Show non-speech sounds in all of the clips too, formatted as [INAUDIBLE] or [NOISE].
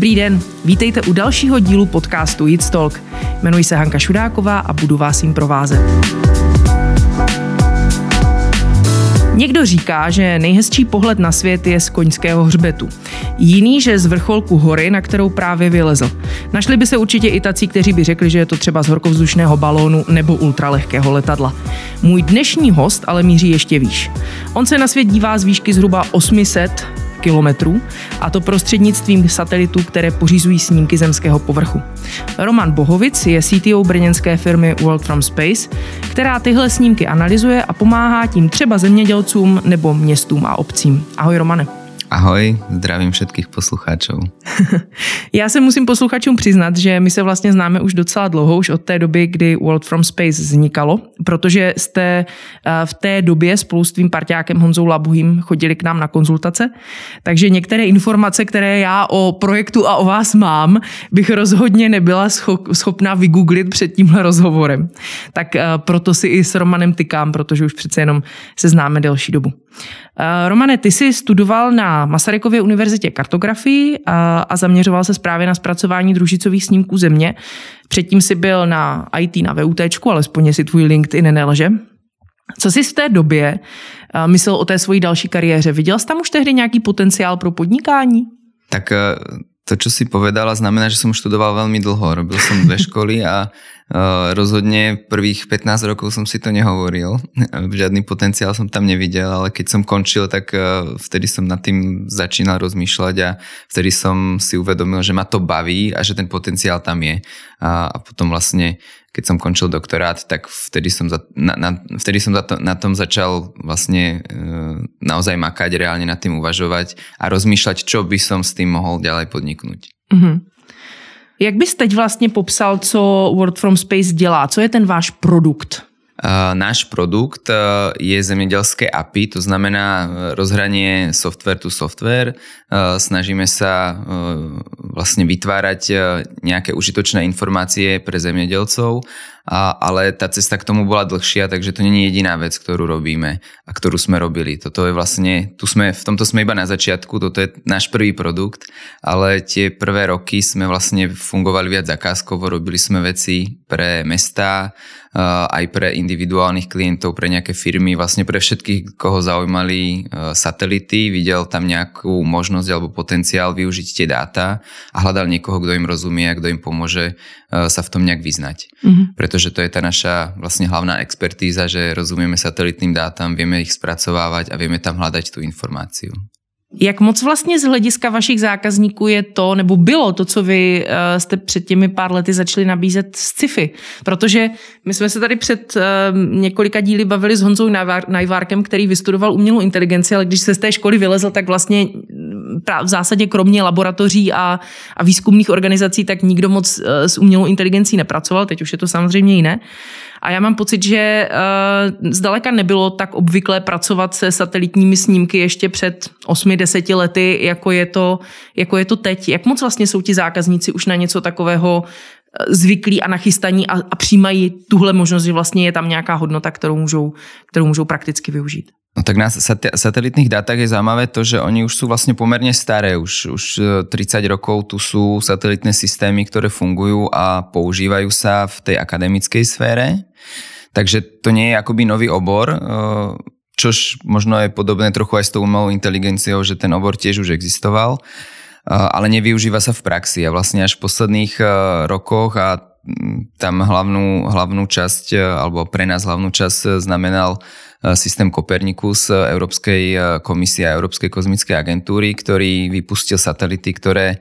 Dobrý den, vítejte u dalšího dílu podcastu Jits Talk. Jmenuji se Hanka Šudáková a budu vás jim provázet. Někdo říká, že nejhezčí pohled na svět je z koňského hřbetu. Jiný, že z vrcholku hory, na kterou právě vylezl. Našli by se určitě i tací, kteří by řekli, že je to třeba z horkovzdušného balónu nebo ultralehkého letadla. Můj dnešní host ale míří ještě výš. On se na svět dívá z výšky zhruba 800 kilometrů, a to prostřednictvím satelitů, které pořizují snímky zemského povrchu. Roman Bohovic je CTO brněnské firmy World from Space, která tyhle snímky analyzuje a pomáhá tím třeba zemědělcům nebo městům a obcím. Ahoj Romane. Ahoj, zdravím všetkých poslucháčov. [LAUGHS] Já se musím posluchačům přiznat, že my se vlastně známe už docela dlouho, už od té doby, kdy World from Space vznikalo, protože jste eh, v té době spolu s tvým parťákem Honzou Labuhým chodili k nám na konzultace, takže některé informace, které já o projektu a o vás mám, bych rozhodně nebyla schopná vygooglit před tímhle rozhovorem. Tak eh, proto si i s Romanem tykám, protože už přece jenom se známe delší dobu. Eh, Romane, ty jsi studoval na Masarykově univerzitě kartografii a, a zaměřoval se právě na zpracování družicových snímků země. Předtím si byl na IT na VUT, alespoň si tvůj LinkedIn nelže. Co jsi v té době myslel o té svojí další kariéře? Viděl jsi tam už tehdy nějaký potenciál pro podnikání? Tak eh, to, čo si povedala, znamená, že som študoval veľmi dlho. Robil som dve [LAUGHS] školy a uh, rozhodne prvých 15 rokov som si to nehovoril. [LAUGHS] Žiadny potenciál som tam nevidel, ale keď som končil, tak uh, vtedy som nad tým začínal rozmýšľať a vtedy som si uvedomil, že ma to baví a že ten potenciál tam je. A, a potom vlastne keď som končil doktorát, tak vtedy som, za, na, na, vtedy som za to, na tom začal vlastne e, naozaj makať, reálne nad tým uvažovať a rozmýšľať, čo by som s tým mohol ďalej podniknúť. Mm-hmm. Jak bys teď vlastně popsal, co World from Space dělá? Co je ten váš produkt? Náš produkt e, je zemědělské API, to znamená e, rozhranie software to software. E, snažíme sa vlastne vytvárať nejaké užitočné informácie pre zemědělcov a, ale tá cesta k tomu bola dlhšia, takže to nie je jediná vec, ktorú robíme a ktorú sme robili. Toto je vlastne, tu sme, v tomto sme iba na začiatku, toto je náš prvý produkt, ale tie prvé roky sme vlastne fungovali viac zakázkovo, robili sme veci pre mestá, aj pre individuálnych klientov, pre nejaké firmy, vlastne pre všetkých, koho zaujímali satelity, videl tam nejakú možnosť alebo potenciál využiť tie dáta a hľadal niekoho, kto im rozumie a kto im pomôže sa v tom nejak vyznať. Mm-hmm. Pretože pretože to je tá naša vlastne hlavná expertíza, že rozumieme satelitným dátam, vieme ich spracovávať a vieme tam hľadať tú informáciu. Jak moc vlastně z hlediska vašich zákazníků je to, nebo bylo to, co vy uh, jste před těmi pár lety začali nabízet z sci-fi? Protože my jsme se tady před uh, několika díly bavili s Honzou Najvárkem, který vystudoval umělou inteligenci, ale když se z té školy vylezl, tak vlastně v zásadě kromě laboratoří a, a výzkumných organizací, tak nikdo moc uh, s umělou inteligencí nepracoval, teď už je to samozřejmě jiné. A já mám pocit, že uh, zdaleka nebylo tak obvyklé pracovat se satelitními snímky ještě před 8-10 lety, jako je, to, jako je to teď. Jak moc vlastně jsou ti zákazníci už na něco takového eh, zvyklí a nachystaní a, a přijímají tuhle možnost, že vlastně je tam nějaká hodnota, kterou můžou, kterou můžou prakticky využít? No tak na satelitných dátach je zaujímavé to, že oni už sú vlastne pomerne staré. Už, už 30 e, rokov tu sú satelitné systémy, ktoré fungujú a používajú sa v tej akademickej sfére. Takže to nie je akoby nový obor, e, čož možno je podobné trochu aj s tou umelou inteligenciou, že ten obor tiež už existoval, e, ale nevyužíva sa v praxi. A vlastne až v posledných rokoch a tam hlavnú, hlavnú časť, alebo pre nás hlavnú časť znamenal systém Kopernikus eh, Európskej eh, komisie a Európskej kozmickej agentúry, ktorý vypustil satelity, ktoré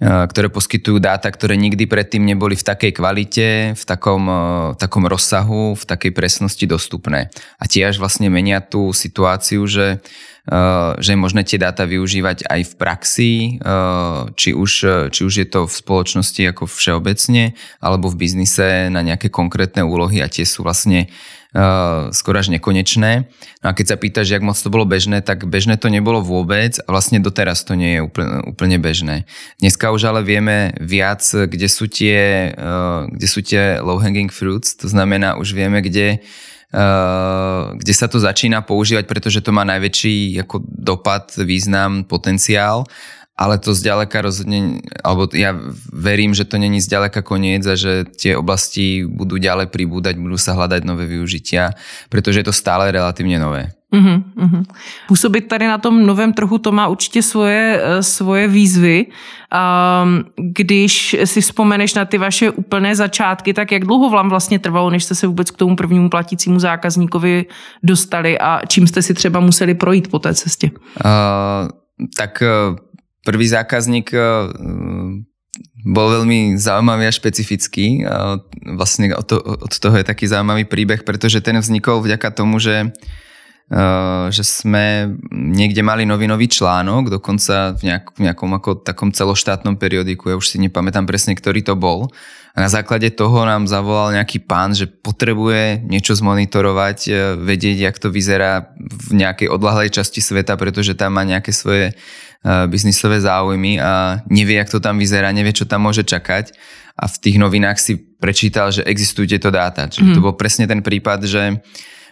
ktoré poskytujú dáta, ktoré nikdy predtým neboli v takej kvalite, v takom, takom rozsahu, v takej presnosti dostupné. A tiež vlastne menia tú situáciu, že, že je možné tie dáta využívať aj v praxi, či už, či už je to v spoločnosti ako všeobecne, alebo v biznise na nejaké konkrétne úlohy a tie sú vlastne skoro až nekonečné. No a keď sa pýtaš, jak moc to bolo bežné, tak bežné to nebolo vôbec a vlastne doteraz to nie je úplne, úplne bežné. Dneska už ale vieme viac, kde sú tie, kde sú tie low-hanging fruits, to znamená, už vieme, kde kde sa to začína používať, pretože to má najväčší ako dopad, význam, potenciál ale to zďaleka rozhodne, alebo ja verím, že to není zďaleka koniec a že tie oblasti budú ďalej pribúdať, budú sa hľadať nové využitia, pretože je to stále relatívne nové. Uhum, uhum. Působit tady na tom novém trhu, to má určitě svoje, eh, svoje výzvy. Um, když si vzpomeneš na ty vaše úplné začátky, tak jak dlouho vám vlastně trvalo, než jste se vůbec k tomu prvnímu platícímu zákazníkovi dostali a čím jste si třeba museli projít po té cestě? Uh, tak uh, prvý zákazník uh, bol veľmi zaujímavý a špecifický. Vlastne od, to, od toho je taký zaujímavý príbeh, pretože ten vznikol vďaka tomu, že Eh, že sme niekde mali novinový článok, dokonca v, nejak, nejakom ako takom celoštátnom periodiku, ja už si nepamätám presne, ktorý to bol. A na základe toho nám zavolal nejaký pán, že potrebuje niečo zmonitorovať, eh, vedieť, jak to vyzerá v nejakej odlahlej časti sveta, pretože tam má nejaké svoje eh, biznisové záujmy a nevie, jak to tam vyzerá, nevie, čo tam môže čakať. A v tých novinách si prečítal, že existujú tieto dáta. Čiže mm. to bol presne ten prípad, že uh,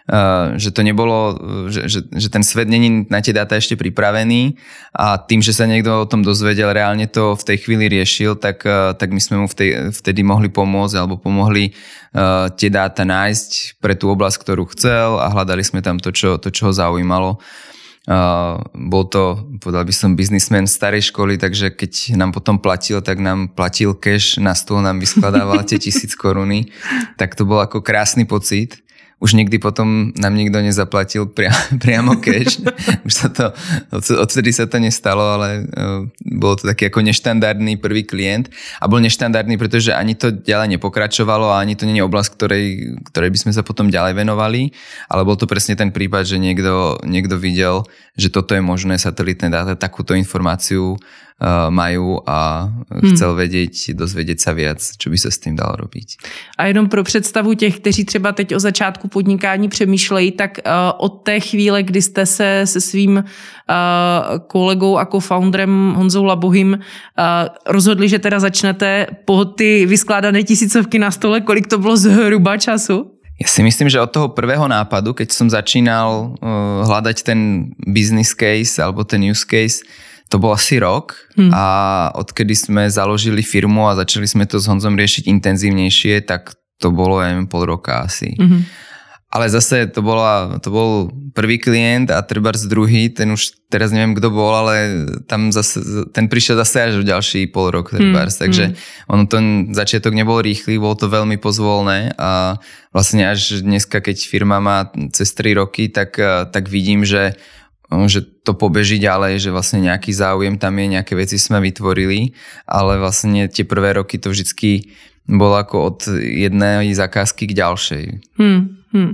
Eh, že to nebolo, že, že, že ten svet není na tie dáta ešte pripravený a tým, že sa niekto o tom dozvedel, reálne to v tej chvíli riešil, tak, eh, tak my sme mu tej, vtedy mohli pomôcť alebo pomohli uh, tie dáta nájsť pre tú oblasť, ktorú chcel a hľadali sme tam to, čo, to, čo ho zaujímalo. Uh, bol to, povedal by som, biznismen starej školy, takže keď nám potom platil, tak nám platil cash, na stôl nám vyskladával tie tisíc koruny, tak to bol ako krásny pocit už nikdy potom nám nikto nezaplatil pria, [LAUGHS] priamo cash. [LAUGHS] už sa to, odtedy sa to nestalo, ale uh, bol to taký ako neštandardný prvý klient. A bol neštandardný, pretože ani to ďalej nepokračovalo a ani to nie je oblasť, ktorej, ktorej by sme sa potom ďalej venovali, ale bol to presne ten prípad, že niekto, niekto videl, že toto je možné satelitné dáta, takúto informáciu majú a hmm. chcel vedieť, dozvedieť sa viac, čo by sa s tým dalo robiť. A jenom pro představu těch, kteří třeba teď o začátku podnikání přemýšlejí, tak uh, od té chvíle, kdy jste se se svým uh, kolegou a co-founderem Honzou Labohým uh, rozhodli, že teda začnete po ty vyskládané tisícovky na stole, kolik to bylo zhruba času? Ja si myslím, že od toho prvého nápadu, keď som začínal uh, hľadať ten business case alebo ten use case, to bol asi rok hmm. a odkedy sme založili firmu a začali sme to s Honzom riešiť intenzívnejšie, tak to bolo, ja neviem, pol roka asi. Hmm. Ale zase to, bola, to bol prvý klient a treba z druhý, ten už teraz neviem, kto bol, ale tam zase, ten prišiel zase až v ďalší pol rok trebárs, mm, takže mm. ono ten začiatok nebol rýchly, bol to veľmi pozvolné a vlastne až dneska, keď firma má cez 3 roky, tak, tak vidím, že že to pobeží ďalej, že vlastne nejaký záujem tam je, nejaké veci sme vytvorili, ale vlastne tie prvé roky to vždycky bolo ako od jednej zakázky k ďalšej. Hmm, hmm.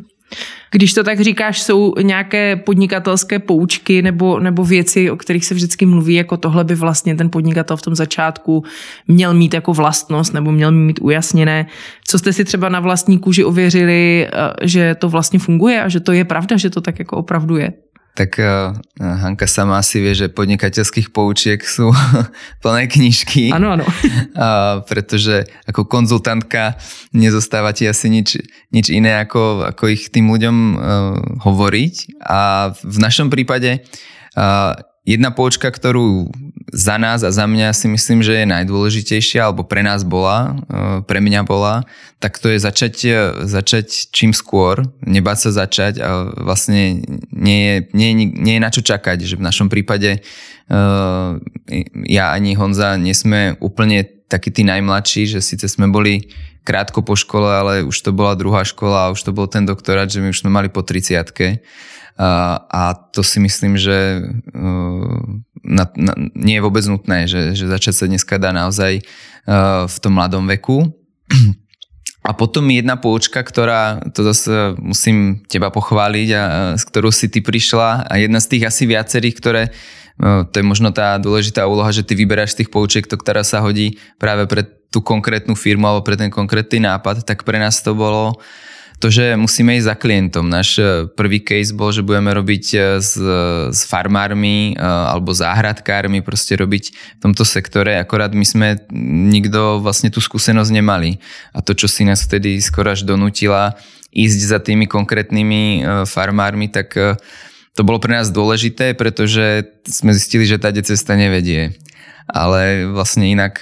Když to tak říkáš, jsou nějaké podnikatelské poučky nebo, nebo věci, o kterých se vždycky mluví, jako tohle by vlastně ten podnikatel v tom začátku měl mít jako vlastnost nebo měl mít ujasněné. Co jste si třeba na vlastní kůži ověřili, eh, že to vlastně funguje a že to je pravda, že to tak jako opravdu je? Tak uh, Hanka sama asi vie, že podnikateľských poučiek sú [LAUGHS] plné knižky. Áno, áno. [LAUGHS] Uh, pretože ako konzultantka nezostáva ti asi nič, nič iné, ako, ako ich tým ľuďom uh, hovoriť. A v našom prípade uh, jedna poučka, ktorú za nás a za mňa si myslím, že je najdôležitejšia, alebo pre nás bola, e, pre mňa bola, tak to je začať, e, začať čím skôr, nebáť sa začať a vlastne nie je, nie, nie je na čo čakať, že v našom prípade e, ja ani Honza nie sme úplne takí tí najmladší, že síce sme boli krátko po škole, ale už to bola druhá škola a už to bol ten doktorát, že my už sme mali po 30 a to si myslím, že na, na, nie je vôbec nutné, že, že začať sa dneska dá naozaj v tom mladom veku. A potom jedna poučka, ktorá, to zase musím teba pochváliť a s ktorou si ty prišla a jedna z tých asi viacerých, ktoré to je možno tá dôležitá úloha, že ty vyberáš z tých poučiek to, ktorá sa hodí práve pre tú konkrétnu firmu alebo pre ten konkrétny nápad, tak pre nás to bolo uh, to, že musíme ísť za klientom. Náš e, prvý case bol, že budeme robiť e, s, s farmármi e, alebo záhradkármi, proste robiť v tomto sektore, akorát my sme nikto vlastne tú skúsenosť nemali. A to, čo si nás vtedy skoro až donútila ísť za tými konkrétnymi farmármi, tak to bolo pre nás dôležité, pretože sme zistili, že tá cesta nevedie. ale vlastne inak,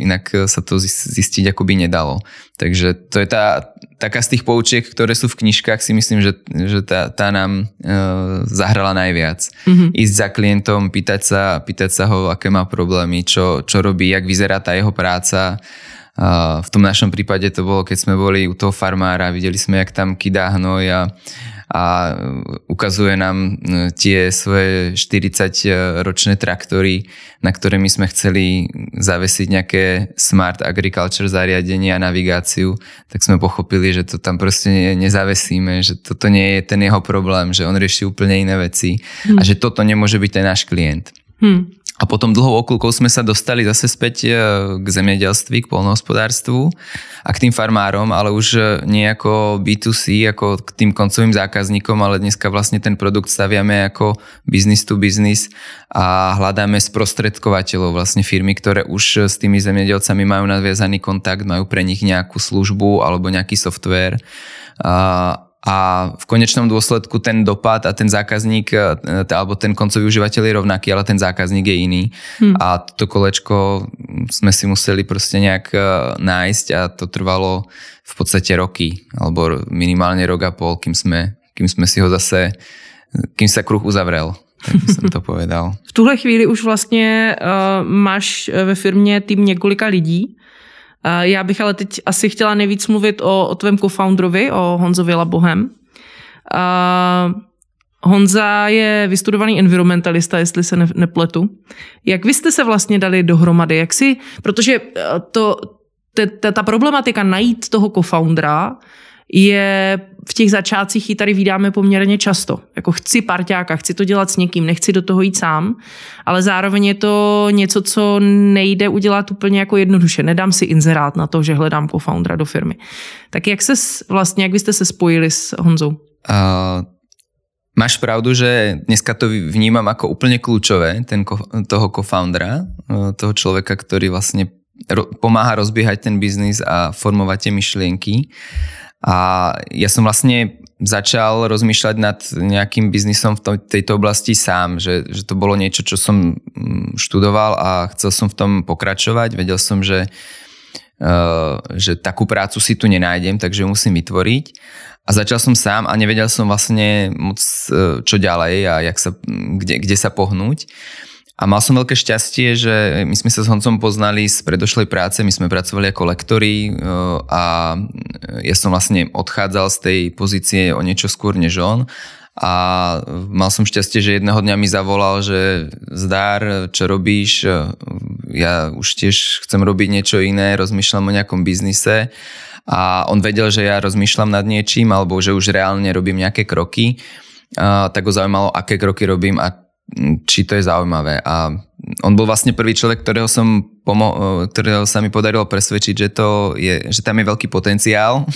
inak sa to zistiť akoby nedalo. Takže to je tá, taká z tých poučiek, ktoré sú v knižkách, si myslím, že, že tá, tá nám zahrala najviac. Mm-hmm. Ísť za klientom, pýtať sa, pýtať sa ho, aké má problémy, čo, čo robí, jak vyzerá tá jeho práca, v tom našom prípade to bolo, keď sme boli u toho farmára, videli sme, jak tam kydá hnoj a, a ukazuje nám tie svoje 40-ročné traktory, na ktoré my sme chceli zavesiť nejaké smart agriculture zariadenie a navigáciu, tak sme pochopili, že to tam proste nezavesíme, že toto nie je ten jeho problém, že on rieši úplne iné veci hmm. a že toto nemôže byť ten náš klient. Hmm. A potom dlhou okulkou sme sa dostali zase späť e, k zemedelství, k polnohospodárstvu a k tým farmárom, ale už e, nie ako B2C, ako k tým koncovým zákazníkom, ale dneska vlastne ten produkt staviame ako business to business a hľadáme sprostredkovateľov, vlastne firmy, ktoré už s tými zemedelcami majú nadviazaný kontakt, majú pre nich nejakú službu alebo nejaký software v konečnom dôsledku ten dopad a ten zákazník e, alebo ten koncový užívateľ je rovnaký, ale ten zákazník je iný. Hmm. A to kolečko sme si museli proste nejak e, nájsť a to trvalo v podstate roky, alebo minimálne rok a pol, kým sme, kým sme si ho zase, kým sa kruh uzavrel. Tak by som to povedal. V tuhle chvíli už vlastně uh, máš ve firmě tým několika lidí. Já bych ale teď asi chtěla nejvíc mluvit o, o tvém co-founderovi, o Honzovi Labohem. Honza je vystudovaný environmentalista, jestli se ne, nepletu. Jak vy jste se vlastně dali dohromady? Jak si, protože eh, to, ta, ta problematika najít toho co-foundera je v těch začátcích ji tady vydáme poměrně často. Jako chci parťáka, chci to dělat s někým, nechci do toho jít sám, ale zároveň je to něco, co nejde udělat úplně jako jednoduše. Nedám si inzerát na to, že hledám co-foundera do firmy. Tak jak se vlastně, jak byste se spojili s Honzou? Uh, máš pravdu, že dneska to vnímam ako úplne kľúčové, ten, toho co-foundera, toho človeka, ktorý vlastne pomáha rozbiehať ten biznis a formovať tie myšlienky. A ja som vlastne začal rozmýšľať nad nejakým biznisom v tejto oblasti sám, že, že to bolo niečo, čo som mm, študoval a chcel som v tom pokračovať. Vedel som, že, uh, že takú prácu si tu nenájdem, takže ju musím vytvoriť. A začal som sám a nevedel som vlastne moc uh, čo ďalej a jak sa, kde, kde sa pohnúť. A mal som veľké šťastie, že my sme sa s Honcom poznali z predošlej práce, my sme pracovali ako lektori e, a ja som vlastne odchádzal z tej pozície o niečo skôr než on. A mal som šťastie, že jedného dňa mi zavolal, že zdár, čo robíš, ja už tiež chcem robiť niečo iné, rozmýšľam o nejakom biznise. A on vedel, že ja rozmýšľam nad niečím alebo že už reálne robím nejaké kroky, tak ho zaujímalo, aké kroky robím a či to je zaujímavé. A on bol vlastne prvý človek, ktorého, som pomo- ktorého sa mi podarilo presvedčiť, že, to je, že tam je veľký potenciál,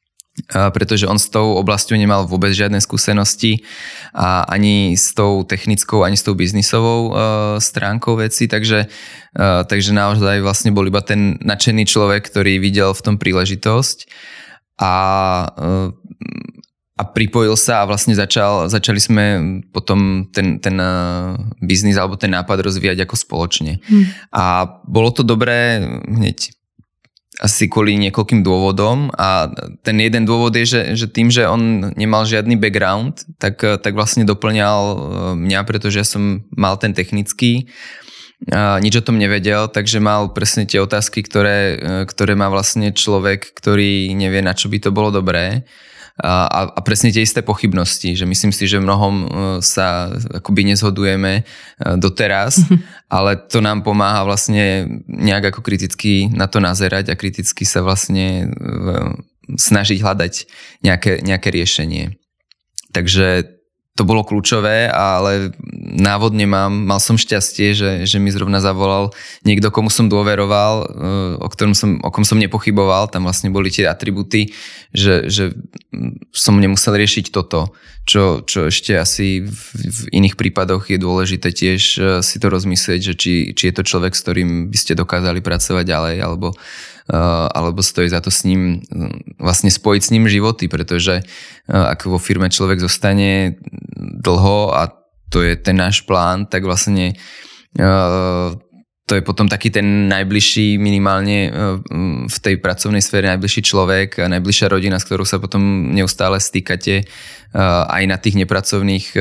[LAUGHS] pretože on s tou oblasťou nemal vôbec žiadne skúsenosti a ani s tou technickou, ani s tou biznisovou stránkou veci, takže, takže naozaj vlastne bol iba ten nadšený človek, ktorý videl v tom príležitosť a a pripojil sa a vlastne začal, začali sme potom ten, ten uh, biznis alebo ten nápad rozvíjať ako spoločne. Hmm. A bolo to dobré hneď asi kvôli niekoľkým dôvodom a ten jeden dôvod je, že, že tým, že on nemal žiadny background, tak, tak vlastne doplňal uh, mňa, pretože ja som mal ten technický a nič o tom nevedel, takže mal presne tie otázky, ktoré, ktoré má vlastne človek, ktorý nevie, na čo by to bolo dobré a, a presne tie isté pochybnosti, že myslím si, že mnohom e, sa akoby nezhodujeme e, doteraz, ale to nám pomáha vlastne nejak ako kriticky na to nazerať a kriticky sa vlastne e, snažiť hľadať nejaké, nejaké riešenie. Takže to bolo kľúčové, ale návodne mám, mal som šťastie, že, že mi zrovna zavolal niekto, komu som dôveroval, eh, o, ktorom som, o kom som nepochyboval, tam vlastne boli tie atributy, že, že som nemusel riešiť toto, čo, čo ešte asi v, v iných prípadoch je dôležité tiež eh, si to rozmyslieť, že či, či je to človek, s ktorým by ste dokázali pracovať ďalej, alebo alebo stojí za to s ním mm, vlastne spojiť s ním životy, pretože eh, ak vo firme človek zostane dlho a to je ten náš plán, tak vlastne eh, to je potom taký ten najbližší minimálne v tej pracovnej sfére najbližší človek, najbližšia rodina, s ktorou sa potom neustále stýkate aj na tých nepracovných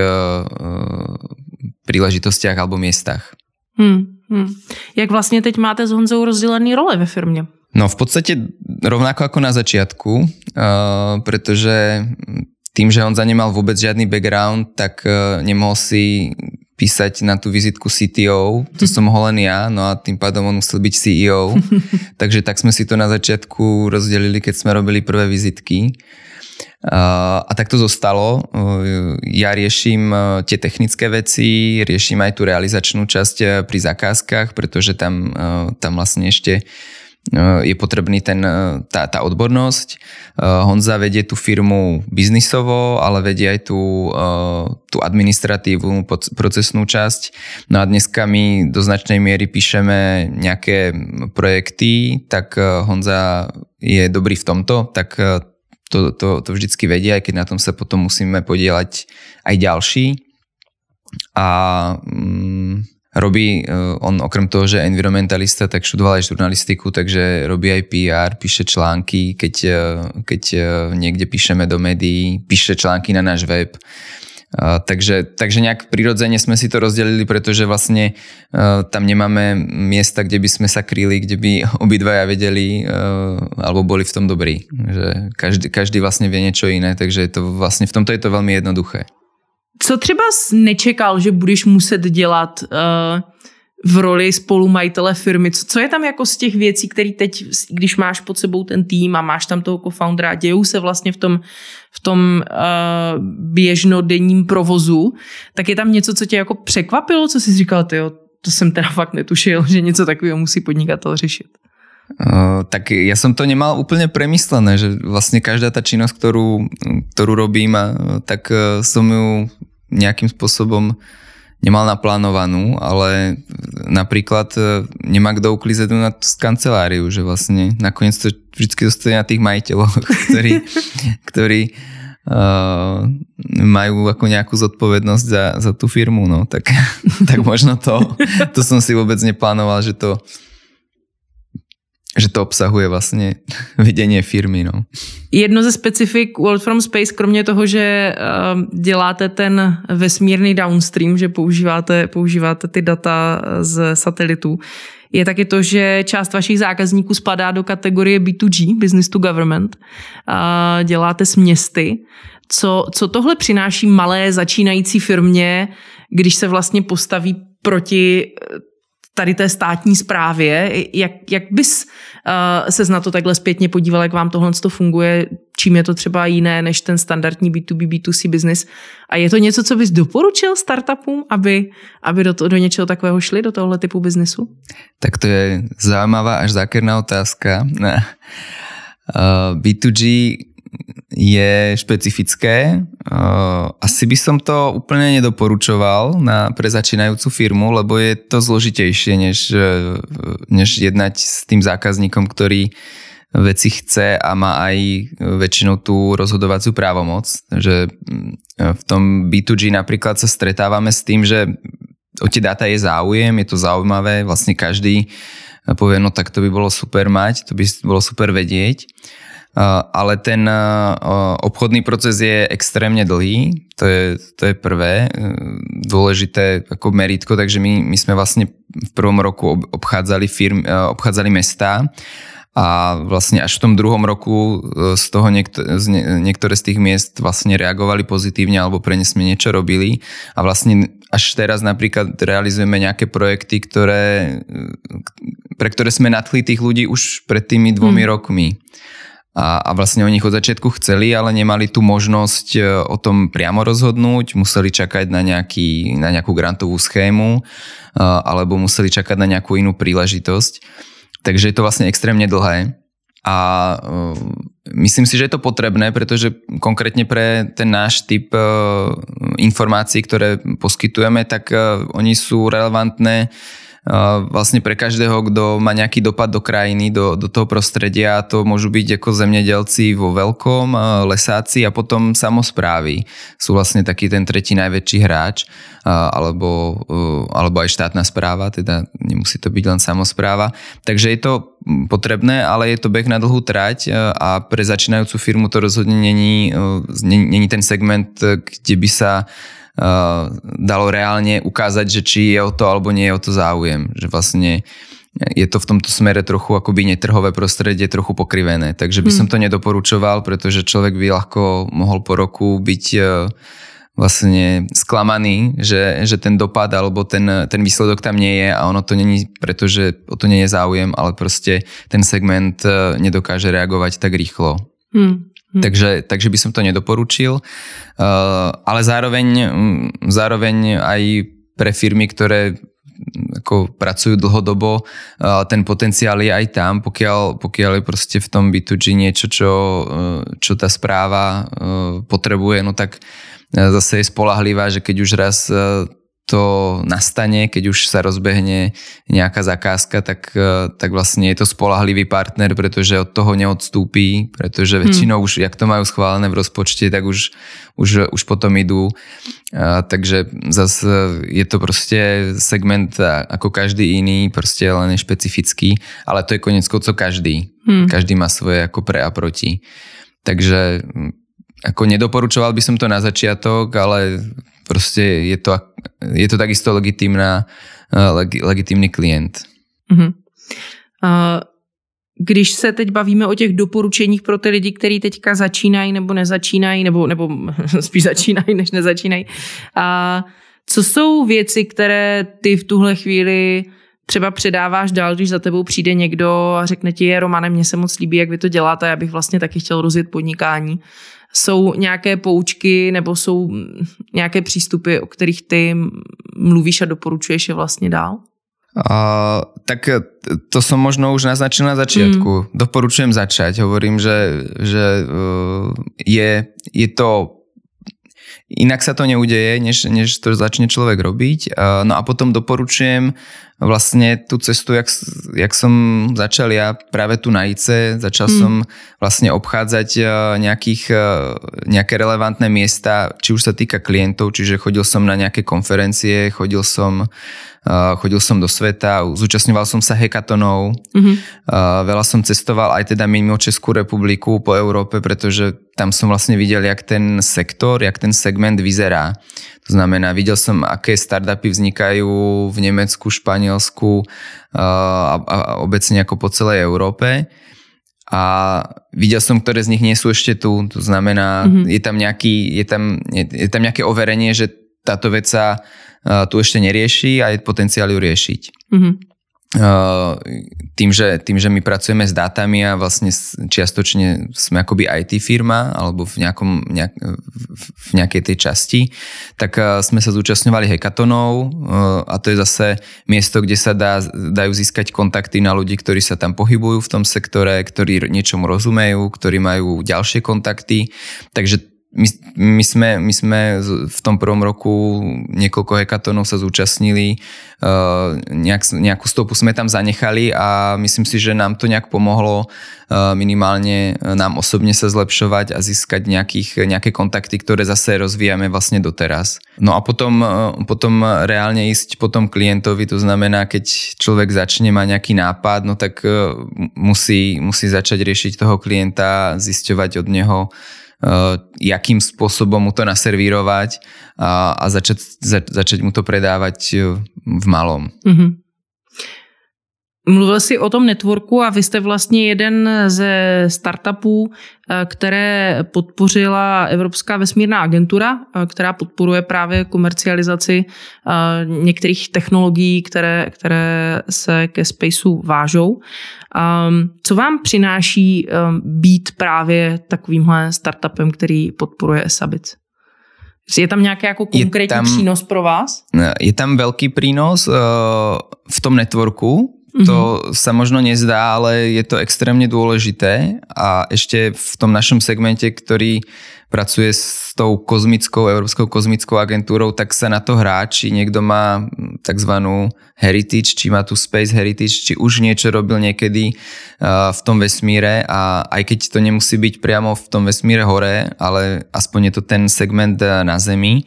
príležitostiach alebo miestach. Hmm, hmm. Jak vlastně teď máte s Honzou rozdělený role ve firmě? No v podstate rovnako ako na začiatku, uh, pretože tým, že Honza nemal vôbec žiadny background, tak uh, nemohol si písať na tú vizitku CTO, to som mohol len ja, no a tým pádom on musel byť CEO. [LAUGHS] Takže tak sme si to na začiatku rozdelili, keď sme robili prvé vizitky. A tak to zostalo. Ja riešim tie technické veci, riešim aj tú realizačnú časť pri zakázkach, pretože tam, tam vlastne ešte je potrebný ten, tá, tá odbornosť. Honza vedie tú firmu biznisovo, ale vedie aj tú, tú administratívu, procesnú časť. No a dneska my do značnej miery píšeme nejaké projekty, tak Honza je dobrý v tomto, tak to, to, to vždycky vedia, aj keď na tom sa potom musíme podielať aj ďalší. A mm, robí, e, on okrem toho, že je environmentalista, tak študoval aj žurnalistiku, takže robí aj PR, píše články, keď, e, keď e, niekde píšeme do médií, píše články na náš web. Takže, takže nejak prirodzene sme si to rozdelili, pretože vlastne tam nemáme miesta, kde by sme sa kryli, kde by [LAUGHS] obidvaja vedeli alebo boli v tom dobrí. Že každý, každý vlastne vie niečo iné, takže je to vlastne v tomto je to veľmi jednoduché. Co třeba nečekal, že budeš muset dělat uh, v roli spolumajitele firmy? Co, co je tam jako z těch věcí, které teď, když máš pod sebou ten tým a máš tam toho co-foundera, dějou se vlastně v tom, v tom uh, běžnodenním provozu, tak je tam něco, co tě jako překvapilo, co jsi říkal, ty to jsem teda fakt netušil, že něco takového musí podnikatel řešit. Uh, tak ja som to nemal úplne premyslené, že vlastne každá tá činnosť, ktorú, ktorú robím, tak uh, som ju nejakým spôsobom nemal naplánovanú, ale napríklad uh, nemá kto uklízať na kanceláriu, že vlastne nakoniec to vždy zostane na tých majiteľoch, [LAUGHS] ktorí, ktorí uh, majú ako nejakú zodpovednosť za, za tú firmu, no. Tak, [LAUGHS] tak možno to, to som si vôbec neplánoval, že to že to obsahuje [LAUGHS] vlastně vidění firmy. No. Jedno ze specifik World from Space, kromě toho, že uh, děláte ten vesmírný downstream, že používáte, používáte ty data z satelitů, je taky to, že část vašich zákazníků spadá do kategorie B2G, Business to Government. Uh, děláte s městy. Co, co tohle přináší malé začínající firmě, když se vlastně postaví proti tady té státní správě. Jak, jak bys uh, se na to takhle zpětně podíval, jak vám tohle to funguje, čím je to třeba jiné než ten standardní B2B, B2C business? A je to něco, co bys doporučil startupům, aby, aby do, to, do něčeho takového šli, do tohle typu biznesu? Tak to je zaujímavá až zákerná otázka. Uh, B2G je špecifické. Asi by som to úplne nedoporučoval na, pre začínajúcu firmu, lebo je to zložitejšie, než, než jednať s tým zákazníkom, ktorý veci chce a má aj väčšinou tú rozhodovaciu právomoc. Že v tom B2G napríklad sa stretávame s tým, že o tie dáta je záujem, je to zaujímavé, vlastne každý povie, no tak to by bolo super mať, to by bolo super vedieť ale ten obchodný proces je extrémne dlhý, to je, to je prvé dôležité ako meritko, takže my, my sme vlastne v prvom roku obchádzali, firm, obchádzali mesta. A vlastne až v tom druhom roku e, z toho niekto, z ne, niektoré z tých miest vlastne reagovali pozitívne alebo pre ne sme niečo robili. A vlastne až teraz napríklad realizujeme nejaké projekty, ktoré, pre ktoré sme nadchli tých ľudí už pred tými dvomi hmm. rokmi a, a vlastne oni od začiatku chceli, ale nemali tú možnosť e, o tom priamo rozhodnúť, museli čakať na, nejaký, na nejakú grantovú schému e, alebo museli čakať na nejakú inú príležitosť. Takže je to vlastne extrémne dlhé. A uh, myslím si, že je to potrebné, pretože konkrétne pre ten náš typ informácií, ktoré poskytujeme, tak oni sú relevantné vlastne pre každého, kto má nejaký dopad do krajiny, do, do toho prostredia, to môžu byť ako zemedelci vo veľkom, lesáci a potom samozprávy sú vlastne taký ten tretí najväčší hráč alebo, alebo aj štátna správa, teda nemusí to byť len samozpráva. Takže je to potrebné, ale je to beh na dlhú trať a pre začínajúcu firmu to rozhodne není, není ten segment, kde by sa dalo reálne ukázať, že či je o to alebo nie je o to záujem. Že vlastne je to v tomto smere trochu akoby netrhové prostredie, trochu pokrivené. Takže by hmm. som to nedoporučoval, pretože človek by ľahko mohol po roku byť e, vlastne sklamaný, že, že ten dopad alebo ten, ten výsledok tam nie je a ono to není, pretože o to nie je záujem, ale proste ten segment e, nedokáže reagovať tak rýchlo. Hmm. Hm. Takže, takže by som to nedoporučil. Uh, ale zároveň, mm, zároveň aj pre firmy, ktoré ako pracujú dlhodobo, uh, ten potenciál je aj tam, pokiaľ, pokiaľ je proste v tom B2G niečo, čo, uh, čo tá správa potrebuje, no tak zase je spolahlivá, že keď už raz to nastane, keď už sa rozbehne nejaká zakázka, tak, e, tak vlastne je to spolahlivý partner, pretože od toho neodstúpi, pretože hmm. väčšinou už, jak to majú schválené v rozpočte, tak už, už, už potom idú. A, takže zase je to proste segment ako každý iný, proste len je špecifický, ale to je konec koncov každý. Hmm. Každý má svoje ako pre a proti. Takže ako nedoporučoval by som to na začiatok, ale proste je to, je to takisto legitimná, eh, leg, legitimný klient. Uh-huh. Uh, když se teď bavíme o těch doporučeních pro ty lidi, kteří teďka začínají nebo nezačínají, nebo, nebo [LAUGHS] spíš začínají, než nezačínají, a co jsou věci, které ty v tuhle chvíli třeba předáváš dál, když za tebou přijde někdo a řekne ti, je Romane, mně se moc líbí, jak vy to děláte, já bych vlastně taky chtěl rozjet podnikání jsou nějaké poučky nebo jsou nějaké přístupy, o kterých ty mluvíš a doporučuješ je vlastně dál? Uh, tak to som možno už naznačil na začiatku. Mm. Doporučujem začať. Hovorím, že, že uh, je, je to Inak sa to neudeje, než, než to začne človek robiť. No a potom doporučujem vlastne tú cestu, jak, jak som začal ja práve tu na ICE. Začal mm. som vlastne obchádzať nejakých, nejaké relevantné miesta, či už sa týka klientov, čiže chodil som na nejaké konferencie, chodil som chodil som do sveta, zúčastňoval som sa hekatonov, mm-hmm. veľa som cestoval aj teda mimo Českú republiku po Európe, pretože tam som vlastne videl, jak ten sektor, jak ten segment vyzerá. To znamená, videl som, aké startupy vznikajú v Nemecku, Španielsku a, a obecne ako po celej Európe. A videl som, ktoré z nich nie sú ešte tu. To znamená, mm-hmm. je, tam nejaký, je, tam, je, je tam nejaké overenie, že táto vec sa tu ešte nerieši a je potenciál ju riešiť. Mm-hmm. Tým že, tým, že my pracujeme s dátami a vlastne čiastočne sme akoby IT firma alebo v, nejakom, nejak, v nejakej tej časti, tak sme sa zúčastňovali hekatonov a to je zase miesto, kde sa dá, dajú získať kontakty na ľudí, ktorí sa tam pohybujú v tom sektore, ktorí niečomu rozumejú, ktorí majú ďalšie kontakty. Takže my, my, sme, my sme v tom prvom roku niekoľko hekatónov sa zúčastnili, uh, nejak, nejakú stopu sme tam zanechali a myslím si, že nám to nejak pomohlo uh, minimálne nám osobne sa zlepšovať a získať nejakých, nejaké kontakty, ktoré zase rozvíjame vlastne doteraz. No a potom, potom reálne ísť potom klientovi, to znamená, keď človek začne mať nejaký nápad, no tak musí, musí začať riešiť toho klienta, zisťovať od neho, Eh, jakým spôsobom mu to naservírovať a, a začať, za, začať mu to predávať eh, v malom. Mm-hmm. Mluvil jsi o tom networku a vy jste vlastně jeden ze startupů, eh, které podpořila Evropská vesmírná agentura, která podporuje právě komercializaci některých technologií, které, které se ke spaceu vážou. Um, co vám přináší um, být právě takovýmhle startupem, který podporuje Esabic? Je tam nějaký jako konkrétní tam, přínos pro vás? Je tam velký prínos uh, v tom networku, To mm-hmm. sa možno nezdá, ale je to extrémne dôležité a ešte v tom našom segmente, ktorý pracuje s tou kozmickou, Európskou kozmickou agentúrou, tak sa na to hrá, či niekto má tzv. heritage, či má tu space heritage, či už niečo robil niekedy v tom vesmíre a aj keď to nemusí byť priamo v tom vesmíre hore, ale aspoň je to ten segment na Zemi,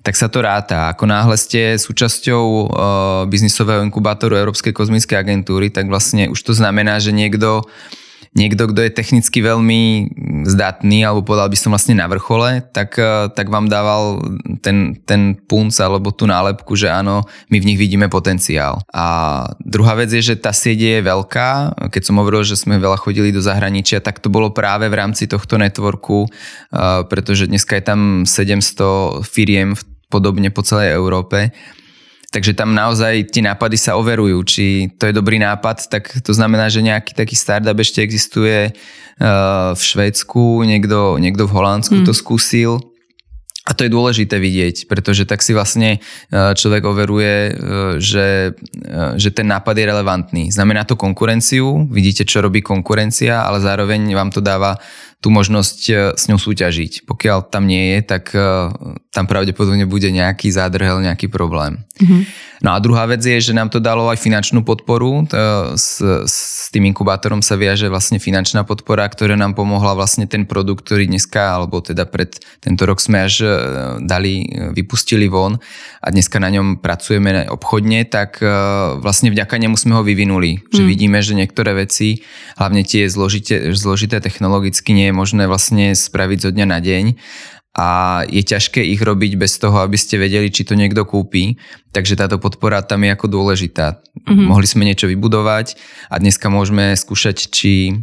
tak sa to ráta. Ako náhle ste súčasťou uh, biznisového inkubátoru Európskej kozmickej agentúry, tak vlastne už to znamená, že niekto niekto, kto je technicky veľmi zdatný, alebo povedal by som vlastne na vrchole, tak, eh, tak vám dával ten, ten punc alebo tú nálepku, že áno, my v nich vidíme potenciál. A druhá vec je, že tá sieť je veľká. Keď som hovoril, že sme veľa chodili do zahraničia, tak to bolo práve v rámci tohto networku, eh, pretože dneska je tam 700 firiem podobne po celej Európe Takže tam naozaj tie nápady sa overujú. Či to je dobrý nápad, tak to znamená, že nejaký taký startup ešte existuje uh, v Švédsku, niekto, niekto v Holandsku mm. to skúsil. A to je dôležité vidieť, pretože tak si vlastne uh, človek overuje, uh, že, že ten nápad je relevantný. Znamená to konkurenciu, vidíte, čo robí konkurencia, ale zároveň vám to dáva tú možnosť e, s ňou súťažiť. Pokiaľ tam nie je, tak e, tam pravdepodobne bude nejaký zádrhel, nejaký problém. Mm-hmm. No a druhá vec je, že nám to dalo aj finančnú podporu. S, s tým inkubátorom sa viaže vlastne finančná podpora, ktorá nám pomohla vlastne ten produkt, ktorý dneska, alebo teda pred tento rok sme až e, dali, vypustili von a dneska na ňom pracujeme obchodne, tak vlastne vďaka nemu sme ho vyvinuli. Mm. Že vidíme, že niektoré veci, hlavne tie zložité, zložité technologicky nie je možné vlastne spraviť zo dňa na deň a je ťažké ich robiť bez toho, aby ste vedeli, či to niekto kúpi. Takže táto podpora tam je ako dôležitá. Mm-hmm. Mohli sme niečo vybudovať a dneska môžeme skúšať, či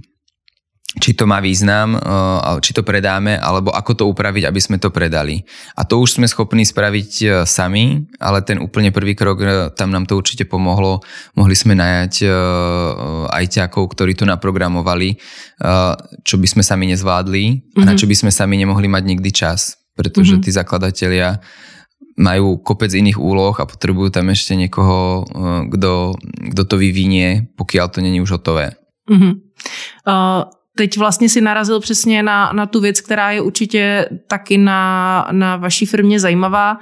či to má význam, eh, či to predáme, alebo ako to upraviť, aby sme to predali. A to už sme schopní spraviť eh, sami, ale ten úplne prvý krok, eh, tam nám to určite pomohlo. Mohli sme najať ajťákov, ktorí to naprogramovali, čo by sme sami nezvládli a na mhm. čo by sme sami nemohli mať nikdy čas, pretože mm-hmm. tí zakladatelia majú kopec iných úloh a potrebujú tam ešte niekoho, kto, to vyvinie, pokiaľ to není už hotové. Mm-hmm. Uh, teď vlastně si narazil přesně na, na tu věc, která je určitě taky na, na vaší firmě zajímavá.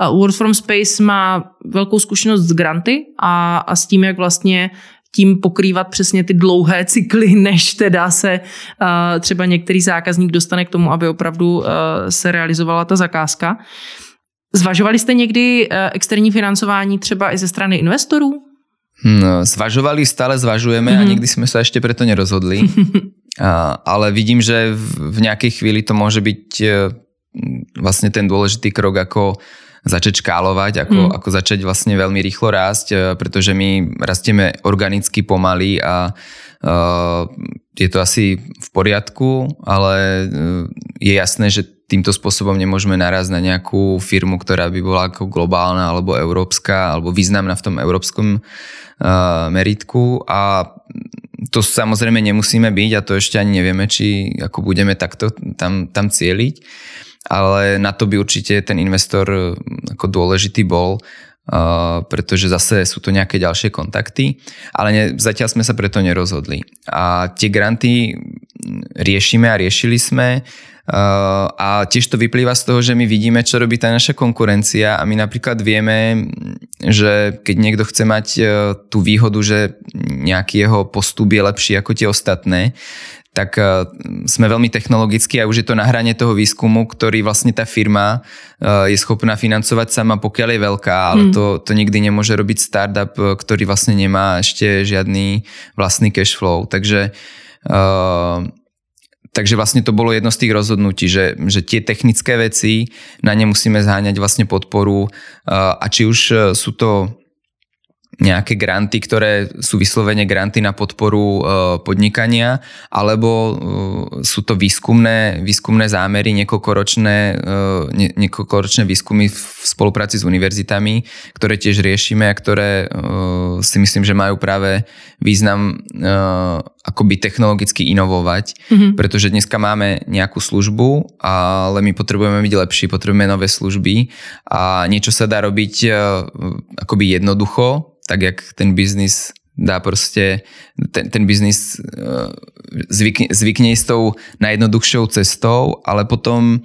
World from Space má velkou zkušenost s granty a, a s tím, jak vlastně tím pokrývat přesně ty dlouhé cykly, [LAUGHS] než teda se uh, třeba některý zákazník dostane k tomu, aby opravdu uh, se realizovala ta zakázka. Zvažovali jste někdy uh, externí financování třeba i ze strany investorů? No, zvažovali, stále zvažujeme mm-hmm. a mhm. nikdy sme sa ešte preto nerozhodli. [LAUGHS] ale vidím, že v, nejakej chvíli to môže byť e, vlastne ten dôležitý krok, ako začať škálovať, ako, mm. ako začať vlastne veľmi rýchlo rásť, e, pretože my rastieme organicky pomaly a uh, je to asi v poriadku, ale je jasné, že týmto spôsobom nemôžeme narazť na nejakú firmu, ktorá by bola ako globálna alebo európska alebo významná v tom európskom uh, meritku a to samozrejme nemusíme byť a to ešte ani nevieme, či ako budeme takto tam, tam cieliť, ale na to by určite ten investor uh, ako dôležitý bol, Uh, pretože zase sú to nejaké ďalšie kontakty, ale ne, zatiaľ sme sa preto nerozhodli. A tie granty riešime a riešili sme a tiež to vyplýva z toho, že my vidíme, čo robí tá naša konkurencia a my napríklad vieme, že keď niekto chce mať uh, tú výhodu, že nejaký jeho postup je lepší ako tie ostatné, tak uh, sme veľmi technologickí a už je to na hrane toho výskumu, ktorý vlastne tá firma je schopná financovať sama, pokiaľ je veľká, ale mm. to, to nikdy nemôže robiť startup, ktorý vlastne nemá ešte žiadny vlastný cash flow. Takže uh, Takže vlastne to bolo jedno z tých rozhodnutí, že, že tie technické veci, na ne musíme zháňať vlastne podporu a či už sú to nejaké granty, ktoré sú vyslovene granty na podporu e, podnikania, alebo e, sú to výskumné, výskumné zámery, niekoľkoročné, e, niekoľkoročné výskumy v spolupráci s univerzitami, ktoré tiež riešime a ktoré si myslím, že majú práve význam akoby technologicky inovovať, mm-hmm. pretože dneska máme nejakú službu, ale my potrebujeme byť lepší, potrebujeme nové služby a niečo sa dá robiť akoby jednoducho, tak jak ten biznis dá proste ten, ten biznis zvykne, zvykne s tou najjednoduchšou cestou, ale potom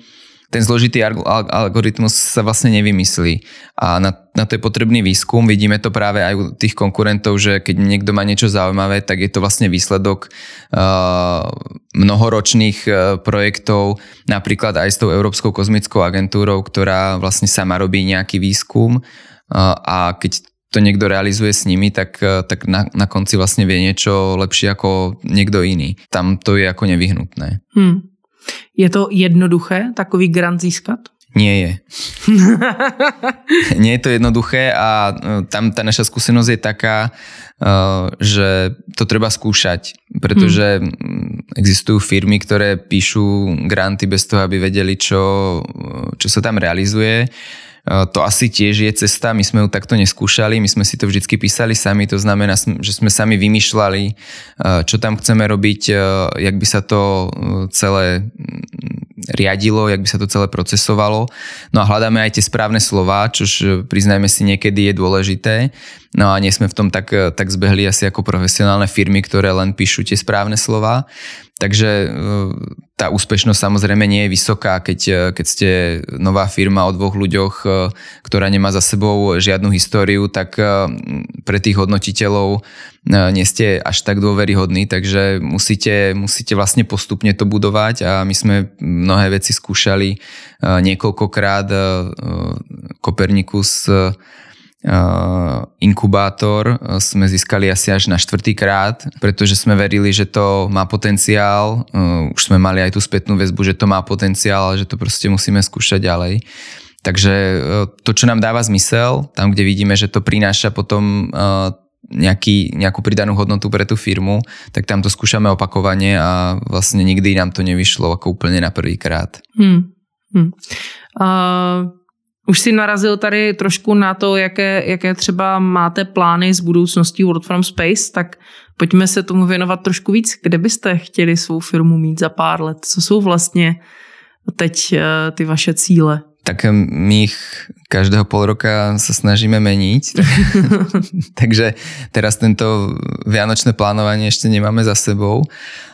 ten zložitý algoritmus sa vlastne nevymyslí. A na, na to je potrebný výskum. Vidíme to práve aj u tých konkurentov, že keď niekto má niečo zaujímavé, tak je to vlastne výsledok uh, mnohoročných uh, projektov, napríklad aj s tou Európskou kozmickou agentúrou, ktorá vlastne sama robí nejaký výskum uh, a keď to niekto realizuje s nimi, tak, uh, tak na, na konci vlastne vie niečo lepšie ako niekto iný. Tam to je ako nevyhnutné. Hmm. Je to jednoduché takový grant získat? Nie je. [LAUGHS] Nie je to jednoduché a e, tam tá naša skúsenosť je taká, e, že to treba skúšať, pretože hmm. existujú firmy, ktoré píšu granty bez toho, aby vedeli, čo, čo sa tam realizuje to asi tiež je cesta, my sme ju takto neskúšali, my sme si to vždy písali sami, to znamená, že sme sami vymýšľali, čo tam chceme robiť, jak by sa to celé riadilo, jak by sa to celé procesovalo. No a hľadáme aj tie správne slova, čož priznajme si niekedy je dôležité. No a nie sme v tom tak, tak zbehli asi ako profesionálne firmy, ktoré len píšu tie správne slova. Takže e, tá úspešnosť samozrejme nie je vysoká, keď, e, keď ste nová firma o dvoch ľuďoch, e, ktorá nemá za sebou žiadnu históriu, tak pre tých hodnotiteľov nie ste až tak dôveryhodní, takže musíte, musíte vlastne postupne to budovať a my sme mnohé veci skúšali niekoľkokrát. Kopernikus inkubátor sme získali asi až na štvrtýkrát, pretože sme verili, že to má potenciál. Už sme mali aj tú spätnú väzbu, že to má potenciál, ale že to proste musíme skúšať ďalej. Takže to, čo nám dáva zmysel, tam, kde vidíme, že to prináša potom nejaký, nejakú pridanú hodnotu pre tú firmu, tak tam to skúšame opakovane a vlastne nikdy nám to nevyšlo ako úplne na prvýkrát. Hmm. Hmm. Uh už si narazil tady trošku na to, jaké, jaké třeba máte plány z budoucností World from Space, tak pojďme se tomu věnovat trošku víc. Kde byste chtěli svou firmu mít za pár let? Co jsou vlastně teď eh, ty vaše cíle? Tak my ich každého pol roka sa snažíme meniť. [LAUGHS] [LAUGHS] Takže teraz tento vianočné plánovanie ešte nemáme za sebou.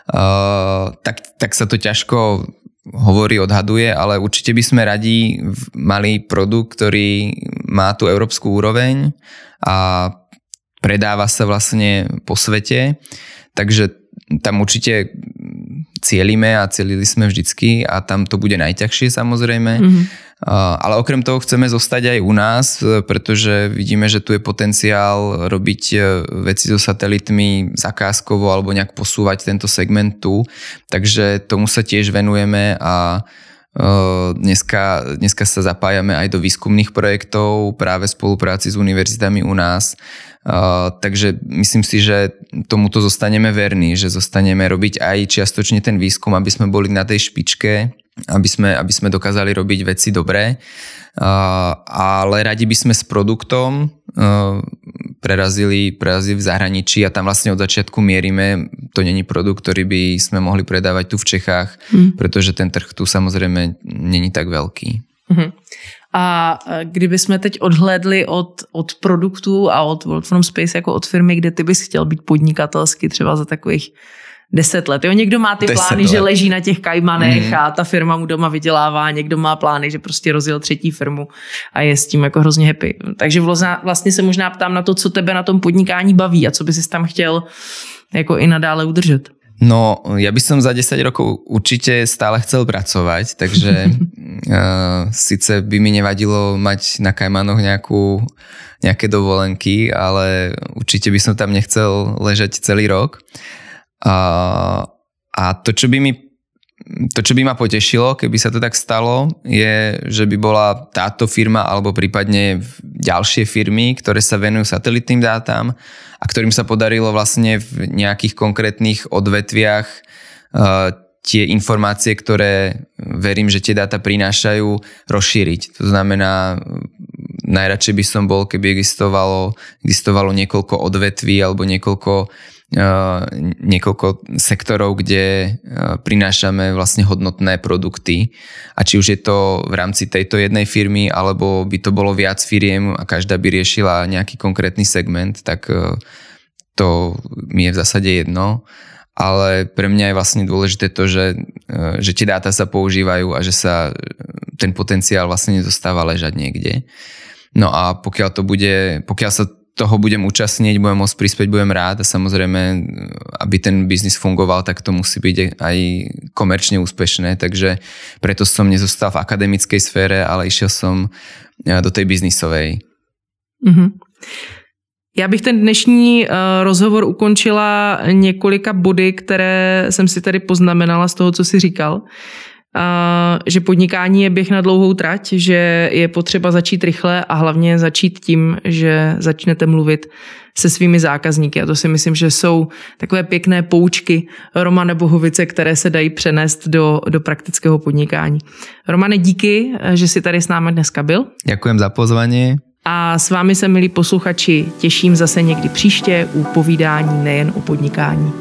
Uh, tak, tak sa to ťažko hovorí, odhaduje, ale určite by sme radi mali produkt, ktorý má tú európsku úroveň a predáva sa vlastne po svete. Takže tam určite cielime a cielili sme vždycky a tam to bude najťažšie samozrejme. Mm-hmm. Ale okrem toho chceme zostať aj u nás, pretože vidíme, že tu je potenciál robiť e, veci so satelitmi zakázkovo alebo nejak posúvať tento segment tu. Takže tomu sa tiež venujeme a Dneska, dneska sa zapájame aj do výskumných projektov práve v spolupráci s univerzitami u nás. takže myslím si, že tomuto zostaneme verní, že zostaneme robiť aj čiastočne ten výskum, aby sme boli na tej špičke aby sme, aby sme dokázali robiť veci dobré. Ale radi by sme s produktom prerazili, prerazili v zahraničí a tam vlastne od začiatku mierime. To není produkt, ktorý by sme mohli predávať tu v Čechách, mm. pretože ten trh tu samozrejme není tak veľký. Mm. A kdyby jsme teď odhlédli od, od produktů a od World From Space jako od firmy, kde ty bys chtěl být podnikatelsky třeba za takových deset let. Jo, někdo má ty plány, let. že leží na těch kajmanech mm. a ta firma mu doma vydělává, někdo má plány, že prostě rozjel třetí firmu a je s tím jako hrozně happy. Takže vlastně se možná ptám na to, co tebe na tom podnikání baví a co by si tam chtěl jako i nadále udržet. No, ja by som za 10 rokov určite stále chcel pracovať, takže [LAUGHS] uh, síce by mi nevadilo mať na Kajmanoch nejakú, nejaké dovolenky, ale určite by som tam nechcel ležať celý rok. A, a to, čo by mi to, čo by ma potešilo, keby sa to tak stalo, je, že by bola táto firma alebo prípadne ďalšie firmy, ktoré sa venujú satelitným dátam a ktorým sa podarilo vlastne v nejakých konkrétnych odvetviach uh, tie informácie, ktoré verím, že tie dáta prinášajú, rozšíriť. To znamená, najradšej by som bol, keby existovalo, existovalo niekoľko odvetví alebo niekoľko niekoľko sektorov, kde prinášame vlastne hodnotné produkty a či už je to v rámci tejto jednej firmy alebo by to bolo viac firiem a každá by riešila nejaký konkrétny segment, tak to mi je v zásade jedno, ale pre mňa je vlastne dôležité to, že, e, že tie dáta sa používajú a že sa ten potenciál vlastne nezostáva ležať niekde. No a pokiaľ to bude, pokiaľ sa toho budem účastniť, budem môcť prispieť, budem rád a samozrejme, aby ten biznis fungoval, tak to musí byť aj komerčne úspešné, takže preto som nezostal v akademickej sfére, ale išiel som e, do tej biznisovej. Mm-hmm. Já bych ten dnešní uh, rozhovor ukončila několika body, které jsem si tady poznamenala z toho, co si říkal že podnikání je běh na dlouhou trať, že je potřeba začít rychle a hlavně začít tím, že začnete mluvit se svými zákazníky. A to si myslím, že jsou takové pěkné poučky Romane Bohovice, které se dají přenést do, do praktického podnikání. Romane, díky, že jsi tady s námi dneska byl. Děkujem za pozvání. A s vámi se, milí posluchači, těším zase někdy příště u povídání nejen o podnikání.